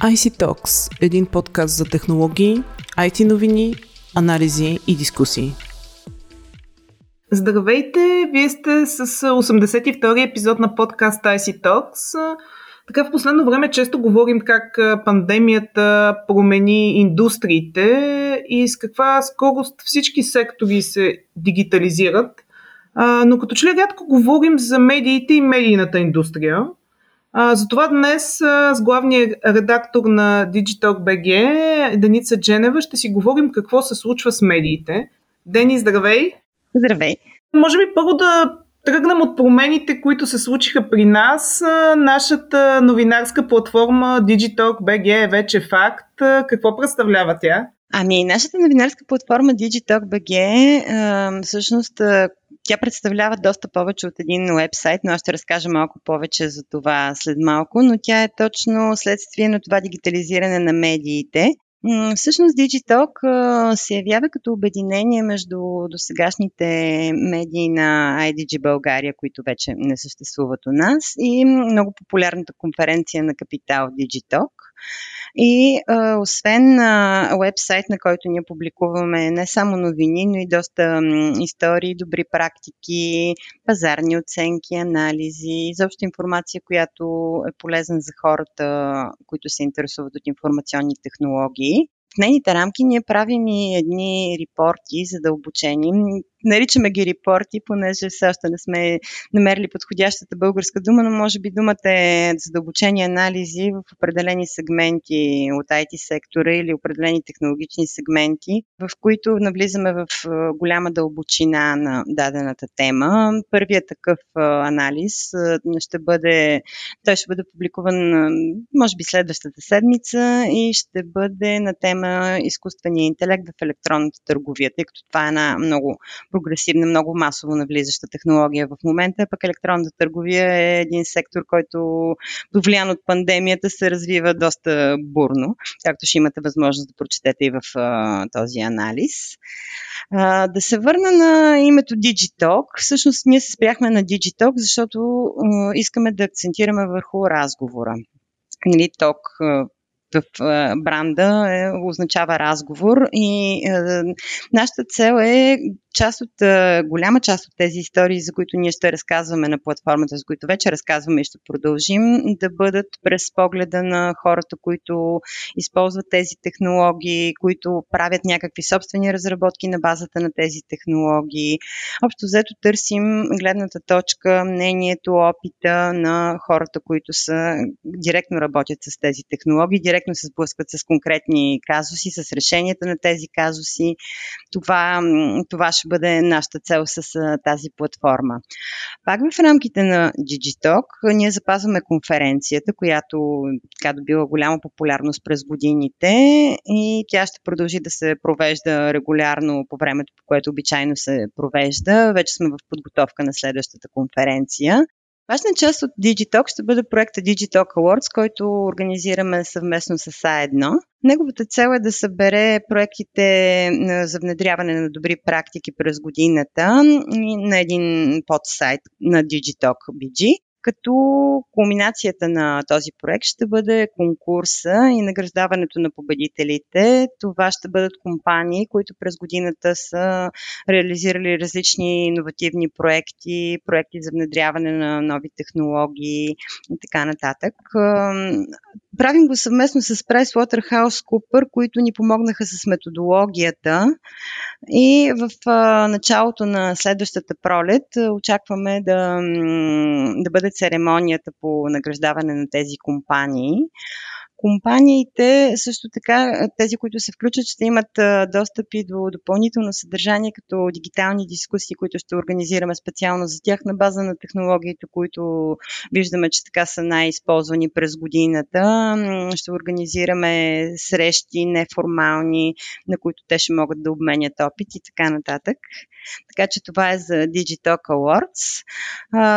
IC Talks – един подкаст за технологии, IT новини, анализи и дискусии. Здравейте! Вие сте с 82-и епизод на подкаст IC Talks. Така в последно време често говорим как пандемията промени индустриите и с каква скорост всички сектори се дигитализират. Но като че ли рядко говорим за медиите и медийната индустрия. А, затова днес а, с главния редактор на Digitalk BG, Деница Дженева, ще си говорим какво се случва с медиите. Дени, здравей! Здравей! Може би първо да тръгнем от промените, които се случиха при нас. Нашата новинарска платформа Digitalk BG е вече факт. Какво представлява тя? Ами, нашата новинарска платформа Digitalk BG всъщност тя представлява доста повече от един уебсайт, но аз ще разкажа малко повече за това след малко, но тя е точно следствие на това дигитализиране на медиите. Всъщност Digitalk се явява като обединение между досегашните медии на IDG България, които вече не съществуват у нас, и много популярната конференция на Капитал Digitalk. И а, освен а, вебсайт, на който ние публикуваме не само новини, но и доста м, истории, добри практики, пазарни оценки, анализи, изобщо информация, която е полезна за хората, които се интересуват от информационни технологии. В нейните рамки ние правим и едни репорти задълбочени. Наричаме ги репорти, понеже все още не сме намерили подходящата българска дума, но може би думата е задълбочени анализи в определени сегменти от IT сектора или определени технологични сегменти, в които навлизаме в голяма дълбочина на дадената тема. Първият такъв анализ ще бъде, той ще бъде публикуван може би следващата седмица и ще бъде на тема изкуствения интелект в електронната търговия, тъй като това е една много прогресивна, много масово навлизаща технология в момента, пък електронната търговия е един сектор, който повлиян от пандемията се развива доста бурно, както ще имате възможност да прочетете и в а, този анализ. А, да се върна на името Digitalk. Всъщност ние се спряхме на Digitalk, защото а, искаме да акцентираме върху разговора. Нали, ток в бранда е, означава разговор и е, нашата цел е част от, голяма част от тези истории, за които ние ще разказваме на платформата, за които вече разказваме и ще продължим, да бъдат през погледа на хората, които използват тези технологии, които правят някакви собствени разработки на базата на тези технологии. Общо взето търсим гледната точка, мнението, опита на хората, които са директно работят с тези технологии, директно се сблъскват с конкретни казуси, с решенията на тези казуси. Това, това ще бъде нашата цел с тази платформа. Пак в рамките на Digitalk ние запазваме конференцията, която така добила голяма популярност през годините и тя ще продължи да се провежда регулярно по времето, по което обичайно се провежда. Вече сме в подготовка на следващата конференция. Важна част от Digitalk ще бъде проекта Digitalk Awards, който организираме съвместно с А1. Неговата цел е да събере проектите за внедряване на добри практики през годината на един подсайт на Digitalk BG като кулминацията на този проект ще бъде конкурса и награждаването на победителите. Това ще бъдат компании, които през годината са реализирали различни иновативни проекти, проекти за внедряване на нови технологии и така нататък. Правим го съвместно с PricewaterhouseCooper, които ни помогнаха с методологията и в началото на следващата пролет очакваме да, да бъде церемонията по награждаване на тези компании. Компаниите, също така, тези, които се включат, ще имат достъпи до допълнително съдържание, като дигитални дискусии, които ще организираме специално за тях на база на технологиите, които виждаме, че така са най-използвани през годината. Ще организираме срещи неформални, на които те ще могат да обменят опит и така нататък. Така че това е за Digitalk Awards.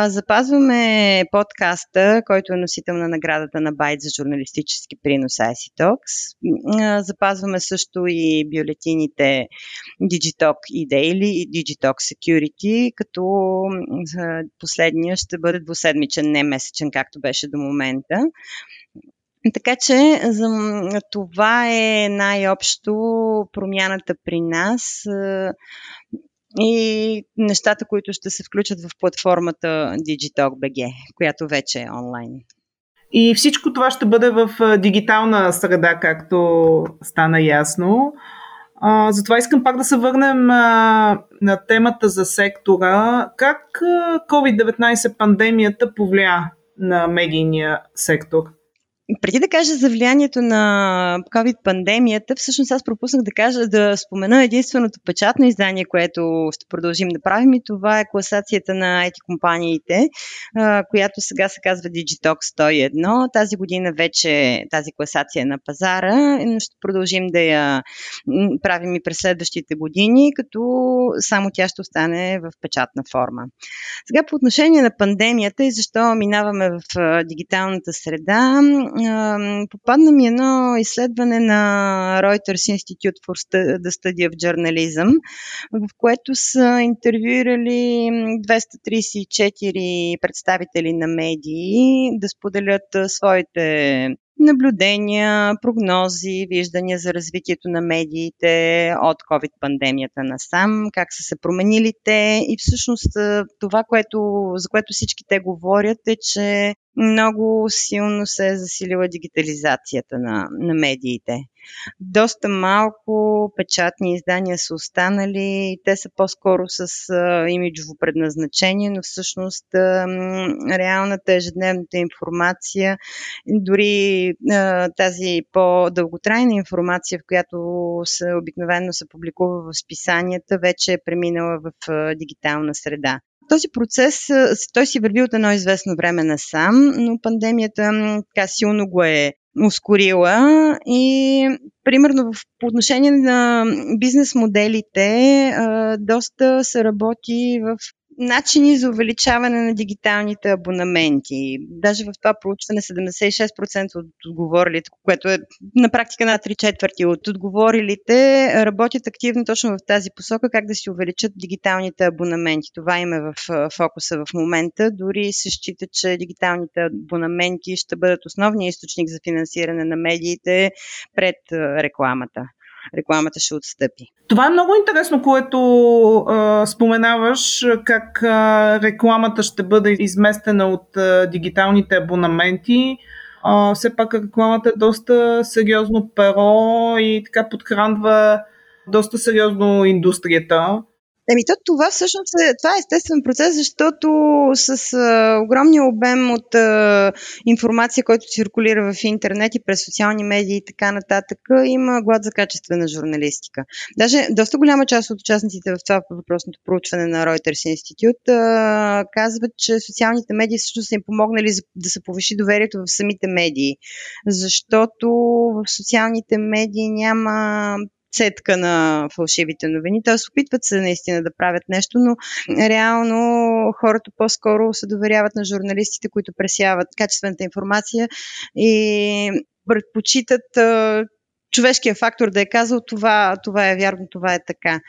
запазваме подкаста, който е носител на наградата на Байт за журналистически принос IC Talks. Запазваме също и бюлетините Digitalk и Daily и Digitalk Security, като последния ще бъде двуседмичен, не месечен, както беше до момента. Така че за това е най-общо промяната при нас и нещата, които ще се включат в платформата Digitalk.bg, която вече е онлайн. И всичко това ще бъде в дигитална среда, както стана ясно. А, затова искам пак да се върнем а, на темата за сектора. Как COVID-19 пандемията повлия на медийния сектор? Преди да кажа за влиянието на COVID-пандемията, всъщност аз пропуснах да кажа, да спомена единственото печатно издание, което ще продължим да правим и това е класацията на IT компаниите, която сега се казва Digitalk 101. Тази година вече тази класация е на пазара, но ще продължим да я правим и през следващите години, като само тя ще остане в печатна форма. Сега по отношение на пандемията и защо минаваме в дигиталната среда, попадна ми едно изследване на Reuters Institute for the Study of Journalism, в което са интервюирали 234 представители на медии да споделят своите наблюдения, прогнози, виждания за развитието на медиите от COVID-пандемията насам, как са се променили те. И всъщност това, което, за което всички те говорят е, че много силно се е засилила дигитализацията на, на медиите. Доста малко печатни издания са останали. Те са по-скоро с а, имиджово предназначение, но всъщност а, реалната ежедневната информация, дори а, тази по-дълготрайна информация, в която се, обикновено се публикува в списанията, вече е преминала в а, дигитална среда. Този процес, той си върви от едно известно време насам, но пандемията така силно го е ускорила и примерно в, по отношение на бизнес моделите доста се работи в начини за увеличаване на дигиталните абонаменти. Даже в това проучване 76% от отговорилите, което е на практика на 3 четвърти от отговорилите, работят активно точно в тази посока, как да си увеличат дигиталните абонаменти. Това им е в фокуса в момента. Дори се счита, че дигиталните абонаменти ще бъдат основния източник за финансиране на медиите пред рекламата рекламата ще отстъпи. Това е много интересно, което а, споменаваш, как а, рекламата ще бъде изместена от а, дигиталните абонаменти. А, все пак рекламата е доста сериозно перо и така подхранва доста сериозно индустрията. Еми, то това всъщност е, това е естествен процес, защото с а, огромния обем от а, информация, който циркулира в интернет и през социални медии и така нататък, има глад за качествена журналистика. Даже доста голяма част от участниците в това въпросното проучване на Reuters Institute а, казват, че социалните медии всъщност са им помогнали да се повиши доверието в самите медии, защото в социалните медии няма цетка на фалшивите новини. Т.е. опитват се наистина да правят нещо, но реално хората по-скоро се доверяват на журналистите, които пресяват качествената информация и предпочитат човешкия фактор да е казал това, това е вярно, това е така.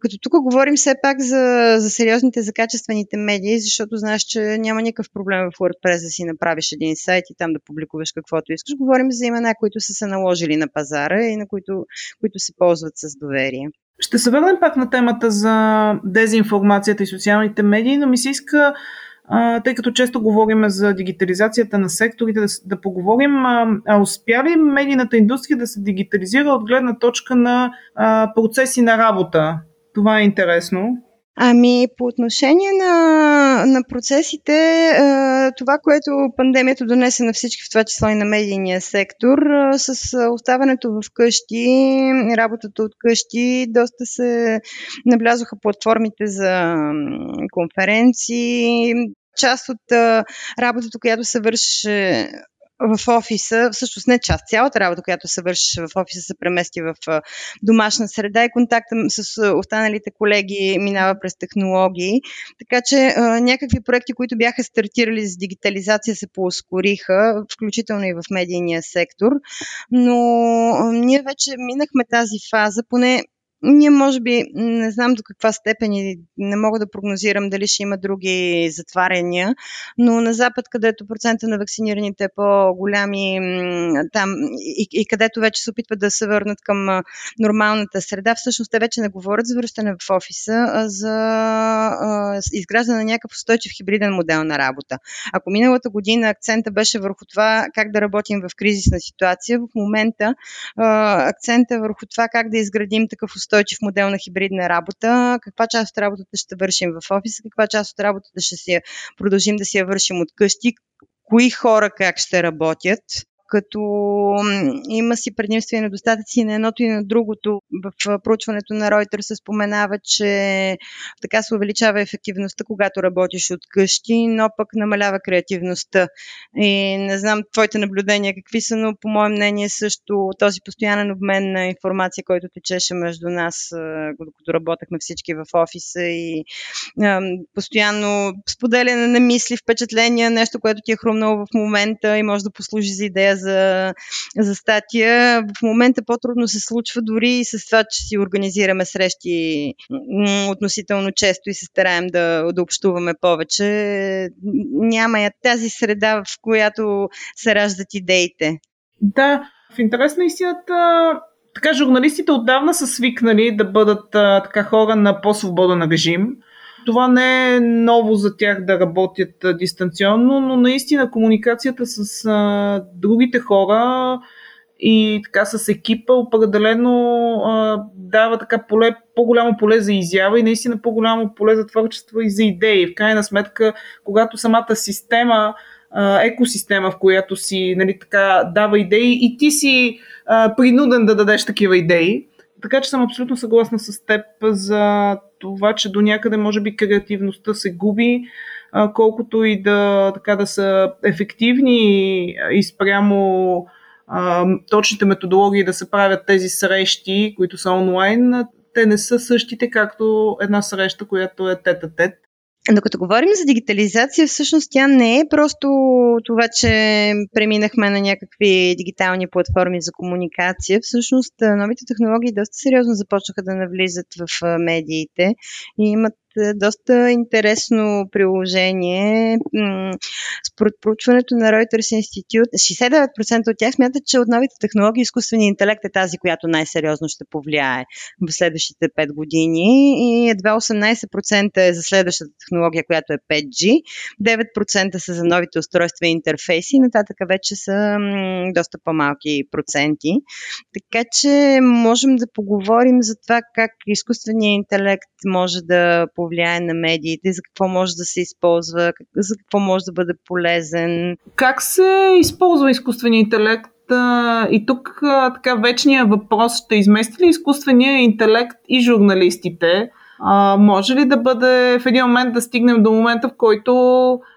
Като тук говорим все пак за, за сериозните, за качествените медии, защото знаеш, че няма никакъв проблем в WordPress да си направиш един сайт и там да публикуваш каквото искаш. Говорим за имена, които са се наложили на пазара и на които, които се ползват с доверие. Ще се върнем пак на темата за дезинформацията и социалните медии, но ми се иска а, тъй като често говорим за дигитализацията на секторите, да, да поговорим, а, а успя ли медийната индустрия да се дигитализира от гледна точка на а, процеси на работа? Това е интересно. Ами, по отношение на, на процесите, това, което пандемията донесе на всички, в това число и на медийния сектор, с оставането в къщи, работата от къщи, доста се наблязоха платформите за конференции, част от работата, която се вършеше в офиса, всъщност не част, цялата работа, която се върши в офиса, се премести в домашна среда и контакта с останалите колеги минава през технологии. Така че някакви проекти, които бяха стартирали с дигитализация, се поускориха, включително и в медийния сектор. Но ние вече минахме тази фаза, поне ние може би не знам до каква степен и не мога да прогнозирам дали ще има други затваряния, но на Запад, където процента на вакцинираните е по-голям и, там, и, и където вече се опитват да се върнат към нормалната среда, всъщност те вече не говорят за връщане в офиса, а за а, изграждане на някакъв устойчив хибриден модел на работа. Ако миналата година акцента беше върху това как да работим в кризисна ситуация, в момента а, акцента е върху това как да изградим такъв устойчив модел на хибридна работа, каква част от работата ще вършим в офиса, каква част от работата ще си я, продължим да си я вършим от къщи, кои хора как ще работят като има си предимства и недостатъци на едното и на другото. В проучването на Reuters се споменава, че така се увеличава ефективността, когато работиш от къщи, но пък намалява креативността. И не знам твоите наблюдения какви са, но по мое мнение също този постоянен обмен на информация, който течеше между нас, докато работехме всички в офиса и постоянно споделяне на мисли, впечатления, нещо, което ти е хрумнало в момента и може да послужи за идея за, за статия. В момента по-трудно се случва дори и с това, че си организираме срещи относително често и се стараем да, да общуваме повече. Няма я тази среда, в която се раждат идеите. Да, в интерес на истината, така журналистите отдавна са свикнали да бъдат така хора на по-свободен режим това не е ново за тях да работят дистанционно, но наистина комуникацията с а, другите хора и така с екипа определено а, дава така поле, по-голямо поле за изява и наистина по-голямо поле за творчество и за идеи. В крайна сметка, когато самата система екосистема, в която си нали, така, дава идеи и ти си а, принуден да дадеш такива идеи. Така че съм абсолютно съгласна с теб за това, че до някъде може би креативността се губи, колкото и да, така, да са ефективни и спрямо а, точните методологии да се правят тези срещи, които са онлайн, те не са същите, както една среща, която е тет-а-тет. Докато говорим за дигитализация, всъщност тя не е просто това, че преминахме на някакви дигитални платформи за комуникация. Всъщност новите технологии доста сериозно започнаха да навлизат в медиите и имат доста интересно приложение. Според проучването на Reuters Institute, 69% от тях смятат, че от новите технологии изкуственият интелект е тази, която най-сериозно ще повлияе в следващите 5 години и едва 18% е за следващата технология, която е 5G, 9% са за новите устройства и интерфейси, нататък вече са доста по-малки проценти. Така че можем да поговорим за това как изкуственият интелект може да повлияе повлияе на медиите, за какво може да се използва, за какво може да бъде полезен. Как се използва изкуственият интелект? И тук така вечния въпрос ще измести ли изкуствения интелект и журналистите? А, може ли да бъде в един момент да стигнем до момента, в който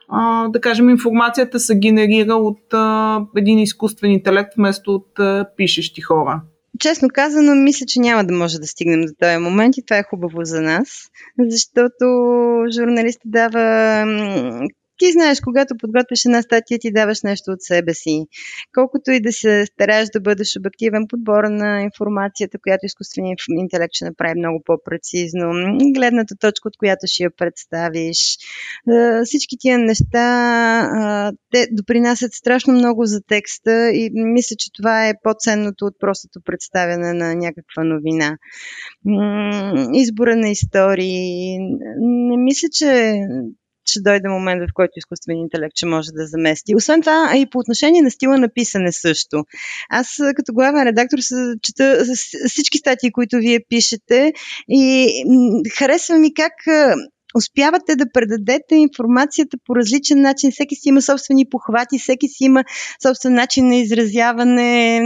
а, да кажем информацията се генерира от а, един изкуствен интелект вместо от а, пишещи хора? Честно казано, мисля, че няма да може да стигнем до този момент и това е хубаво за нас, защото журналистът дава ти знаеш, когато подготвяш една статия, ти даваш нещо от себе си. Колкото и да се стараеш да бъдеш обективен, подбора на информацията, която изкуственият интелект ще направи много по-прецизно, гледната точка, от която ще я представиш. Всички тия неща, те допринасят страшно много за текста и мисля, че това е по-ценното от простото представяне на някаква новина. Избора на истории. Не мисля, че ще дойде момент, в който изкуственият интелект ще може да замести. Освен това, и по отношение на стила на писане също. Аз като главен редактор чета всички статии, които вие пишете и харесва ми как успявате да предадете информацията по различен начин. Всеки си има собствени похвати, всеки си има собствен начин на изразяване.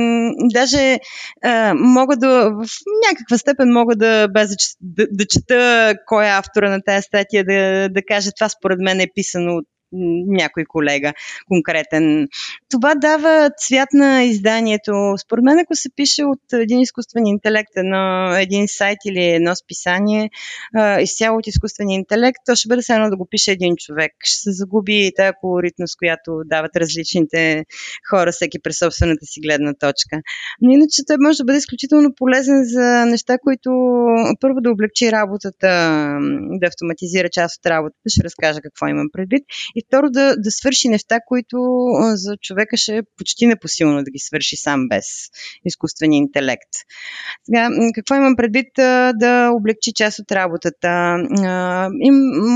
Даже а, мога да, в някаква степен мога да, без да, да чета кой е автора на тази статия, да, да кажа това според мен е писано от някой колега конкретен. Това дава цвят на изданието. Според мен, ако се пише от един изкуствен интелект, на един сайт или едно списание, изцяло от изкуствения интелект, то ще бъде само да го пише един човек. Ще се загуби тази колоритност, която дават различните хора, всеки през собствената си гледна точка. Но иначе той може да бъде изключително полезен за неща, които първо да облегчи работата, да автоматизира част от работата, ще разкажа какво имам предвид, и второ да, да свърши неща, които за човека ще е почти непосилно да ги свърши сам без изкуствения интелект. Сега, какво имам предвид? Да облегчи част от работата. И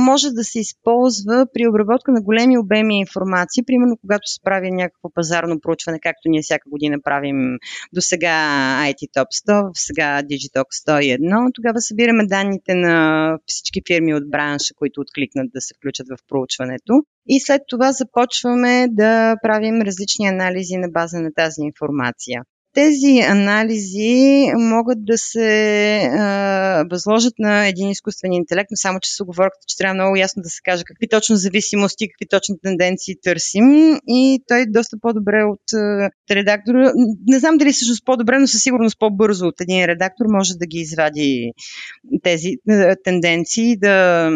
може да се използва при обработка на големи обеми информации, примерно когато се прави някакво пазарно проучване, както ние всяка година правим до сега IT Top 100, сега Digitalk 101, тогава събираме данните на всички фирми от бранша, които откликнат да се включат в проучването. И след това започваме да правим различни анализи на база на тази информация тези анализи могат да се а, възложат на един изкуствен интелект, но само че с оговорката, че трябва много ясно да се каже какви точно зависимости, какви точно тенденции търсим и той доста по-добре от а, редактора. Не знам дали всъщност по-добре, но със сигурност по-бързо от един редактор може да ги извади тези а, тенденции, да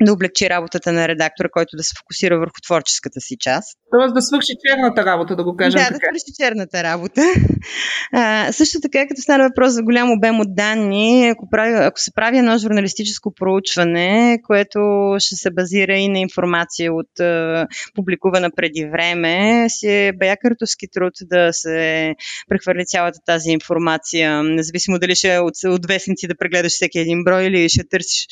да облегчи работата на редактора, който да се фокусира върху творческата си част. Тоест да свърши черната работа, да го кажем да, така. Да, да свърши черната работа. А, също така, като стана въпрос за голям обем от данни, ако, прави, ако се прави едно журналистическо проучване, което ще се базира и на информация от а, публикувана преди време, си е баякартовски труд да се прехвърли цялата тази информация, независимо дали ще е от, от вестници да прегледаш всеки един брой или ще търсиш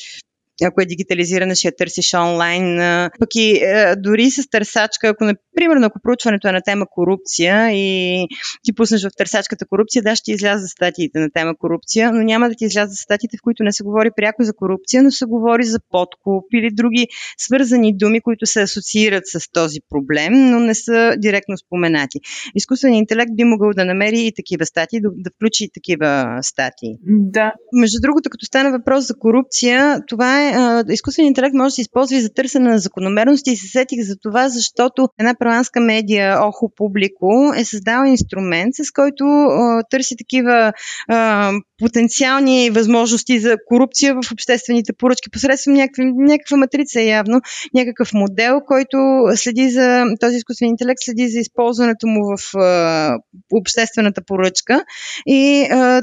ако е дигитализирана, ще я търсиш онлайн. Пък и е, дори с търсачка, ако, примерно, ако проучването е на тема корупция и ти пуснеш в търсачката корупция, да, ще изляза статиите на тема корупция, но няма да ти изляза статиите, в които не се говори пряко за корупция, но се говори за подкуп или други свързани думи, които се асоциират с този проблем, но не са директно споменати. Изкуственият интелект би могъл да намери и такива статии, да, да включи и такива статии. Да. Между другото, като стана въпрос за корупция, това е изкуственият интелект може да се използва и за търсене на закономерности. И се сетих за това, защото една праванска медия Охо Публико е създала инструмент, с който а, търси такива а, потенциални възможности за корупция в обществените поръчки посредством някаква, някаква матрица явно, някакъв модел, който следи за този изкуствен интелект, следи за използването му в а, обществената поръчка. И а,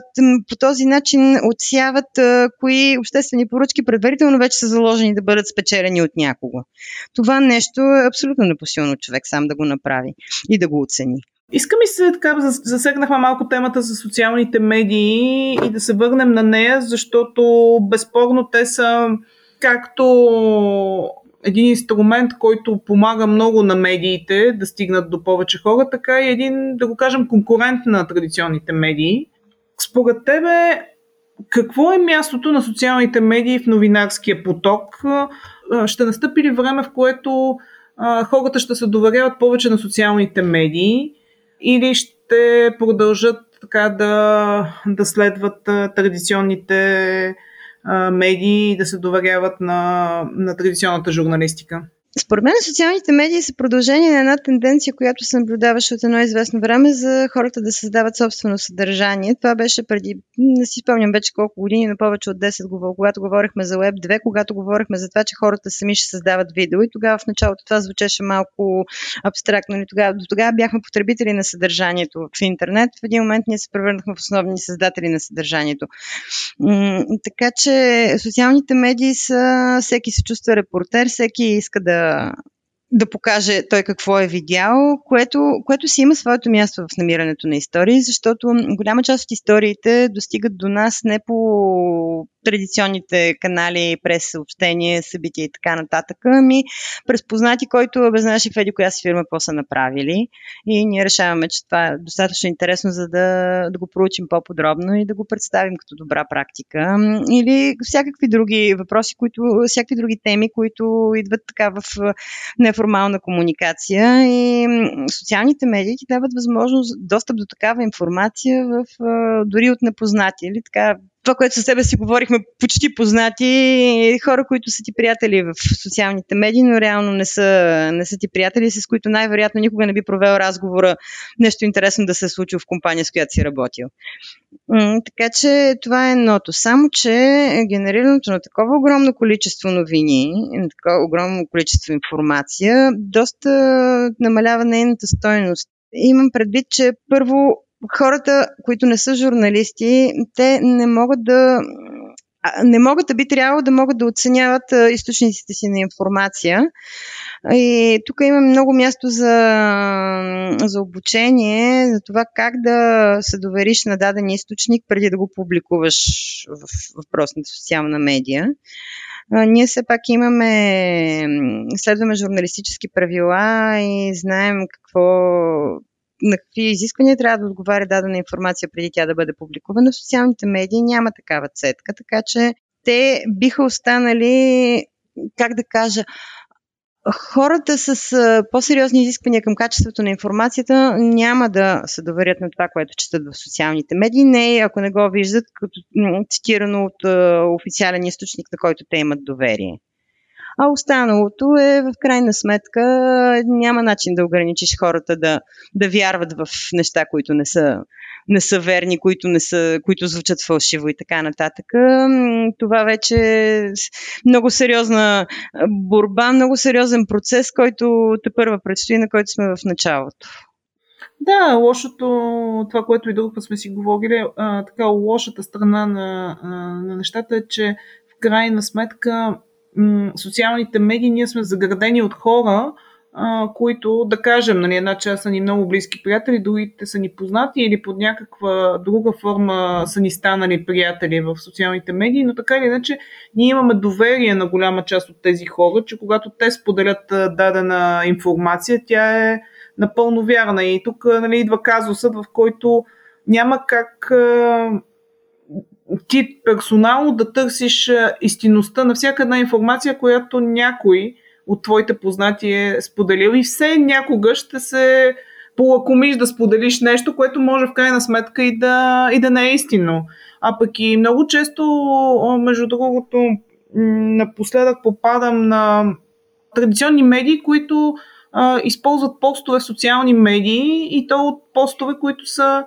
по този начин отсяват а, кои обществени поръчки предварително явно вече са заложени да бъдат спечелени от някого. Това нещо е абсолютно непосилно човек сам да го направи и да го оцени. Искам и се така, засегнахме малко темата за социалните медии и да се върнем на нея, защото безспорно те са както един инструмент, който помага много на медиите да стигнат до повече хора, така и един, да го кажем, конкурент на традиционните медии. Според тебе, какво е мястото на социалните медии в новинарския поток? Ще настъпи ли време, в което хората ще се доверяват повече на социалните медии или ще продължат така да, да следват традиционните медии и да се доверяват на, на традиционната журналистика? Според мен социалните медии са продължение на една тенденция, която се наблюдаваше от едно известно време за хората да създават собствено съдържание. Това беше преди, не си спомням вече колко години, но повече от 10 години, когато говорихме за Web 2, когато говорихме за това, че хората сами ще създават видео и тогава в началото това звучеше малко абстрактно. Тогава, до тогава бяхме потребители на съдържанието в интернет. В един момент ние се превърнахме в основни създатели на съдържанието. Така че социалните медии са, всеки се чувства репортер, всеки иска да да покаже той какво е видял, което, което си има своето място в намирането на истории, защото голяма част от историите достигат до нас не по традиционните канали, през съобщения, събития и така нататък, ами през познати, който бе знаеш и в еди коя си фирма какво са направили. И ние решаваме, че това е достатъчно интересно, за да, да го проучим по-подробно и да го представим като добра практика. Или всякакви други въпроси, които, всякакви други теми, които идват така в неформална комуникация. И социалните медии ти дават възможност достъп до такава информация в, дори от непознати или така това, което с тебе си говорихме, почти познати, хора, които са ти приятели в социалните медии, но реално не са, не са ти приятели, с които най-вероятно никога не би провел разговора нещо интересно да се е случило в компания, с която си работил. Така че това е едното. Само, че генерирането на такова огромно количество новини, на такова огромно количество информация, доста намалява нейната стойност. Имам предвид, че първо хората, които не са журналисти, те не могат да не могат да би трябвало да могат да оценяват източниците си на информация. И тук има много място за, за обучение, за това как да се довериш на даден източник преди да го публикуваш в въпросната социална медия. Ние все пак имаме, следваме журналистически правила и знаем какво на какви изисквания трябва да отговаря дадена информация преди тя да бъде публикувана. В социалните медии няма такава цетка, така че те биха останали, как да кажа, хората с по-сериозни изисквания към качеството на информацията няма да се доверят на това, което четат в социалните медии, не ако не го виждат като цитирано от официален източник, на който те имат доверие. А останалото е в крайна сметка няма начин да ограничиш хората да, да вярват в неща, които не са, не са верни, които, не са, които звучат фалшиво и така нататък. Това вече е много сериозна борба, много сериозен процес, който те първа предстои, на който сме в началото. Да, лошото, това, което и друг път сме си говорили, а, така лошата страна на, а, на нещата е, че в крайна сметка социалните медии ние сме заградени от хора, а, които, да кажем, нали, една част са ни много близки приятели, другите са ни познати или под някаква друга форма са ни станали приятели в социалните медии, но така или иначе ние имаме доверие на голяма част от тези хора, че когато те споделят дадена информация, тя е напълно вярна. И тук нали, идва казусът, в който няма как ти персонално да търсиш истинността на всяка една информация, която някой от твоите познати е споделил и все някога ще се полакомиш да споделиш нещо, което може в крайна сметка и да, и да не е истинно. А пък и много често, между другото, напоследък попадам на традиционни медии, които а, използват постове в социални медии и то от постове, които са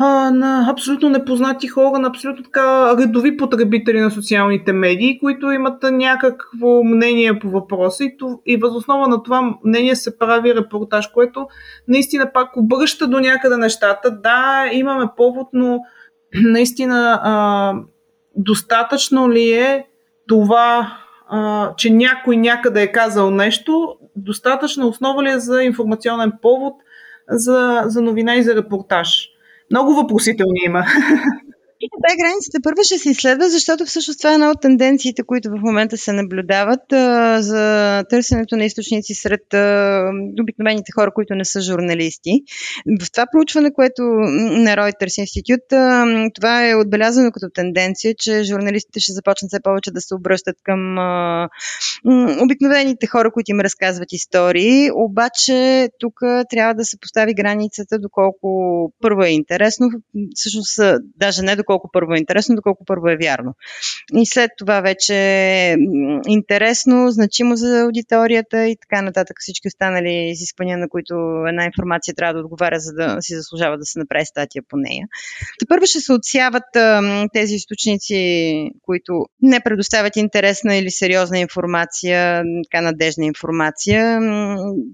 а, на абсолютно непознати хора, на абсолютно така редови потребители на социалните медии, които имат някакво мнение по въпроса и, и възоснова на това мнение се прави репортаж, което наистина пак обръща до някъде нещата. Да, имаме повод, но наистина а, достатъчно ли е това, а, че някой някъде е казал нещо, достатъчно основа ли е за информационен повод за, за новина и за репортаж? Много въпросителни има. Това границата първо ще се изследва, защото всъщност това е една от тенденциите, които в момента се наблюдават а, за търсенето на източници сред а, обикновените хора, които не са журналисти. В това проучване, което на Reuters Институт, това е отбелязано като тенденция, че журналистите ще започнат все повече да се обръщат към а, обикновените хора, които им разказват истории. Обаче тук трябва да се постави границата, доколко първо е интересно, всъщност даже не доколко доколко първо е интересно, доколко първо е вярно. И след това вече е интересно, значимо за аудиторията и така нататък всички останали изисквания, на които една информация трябва да отговаря, за да си заслужава да се направи статия по нея. Те първо ще се отсяват тези източници, които не предоставят интересна или сериозна информация, така надежна информация.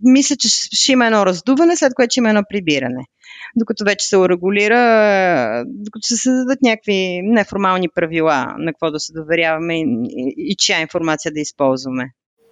Мисля, че ще има едно раздуване, след което ще има едно прибиране докато вече се урегулира, докато се създадат някакви неформални правила на какво да се доверяваме и, и, и чия информация да използваме.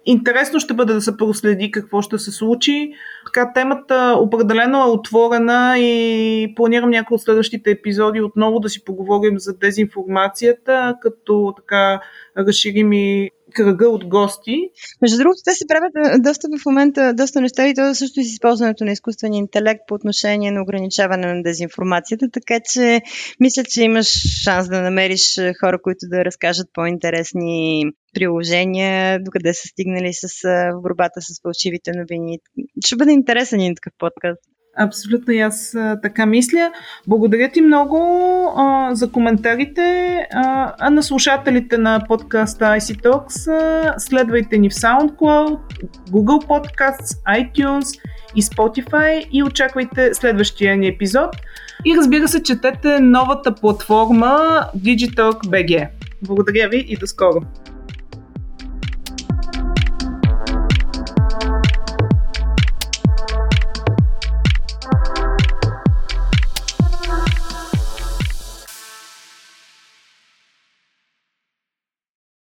Интересно ще бъде да се проследи какво ще се случи. Така, темата определено е отворена и планирам някои от следващите епизоди отново да си поговорим за дезинформацията, като така разширим и кръга от гости. Между другото, те се правят доста в момента, доста неща и то също с използването на изкуствения интелект по отношение на ограничаване на дезинформацията, така че мисля, че имаш шанс да намериш хора, които да разкажат по-интересни приложения, докъде са стигнали с борбата с фалшивите новини. Ще бъде интересен един такъв подкаст. Абсолютно и аз така мисля. Благодаря ти много а, за коментарите. А, а на слушателите на подкаста IC Talks а, следвайте ни в SoundCloud, Google Podcasts, iTunes и Spotify и очаквайте следващия ни епизод. И разбира се, четете новата платформа Digitalk BG. Благодаря ви и до скоро!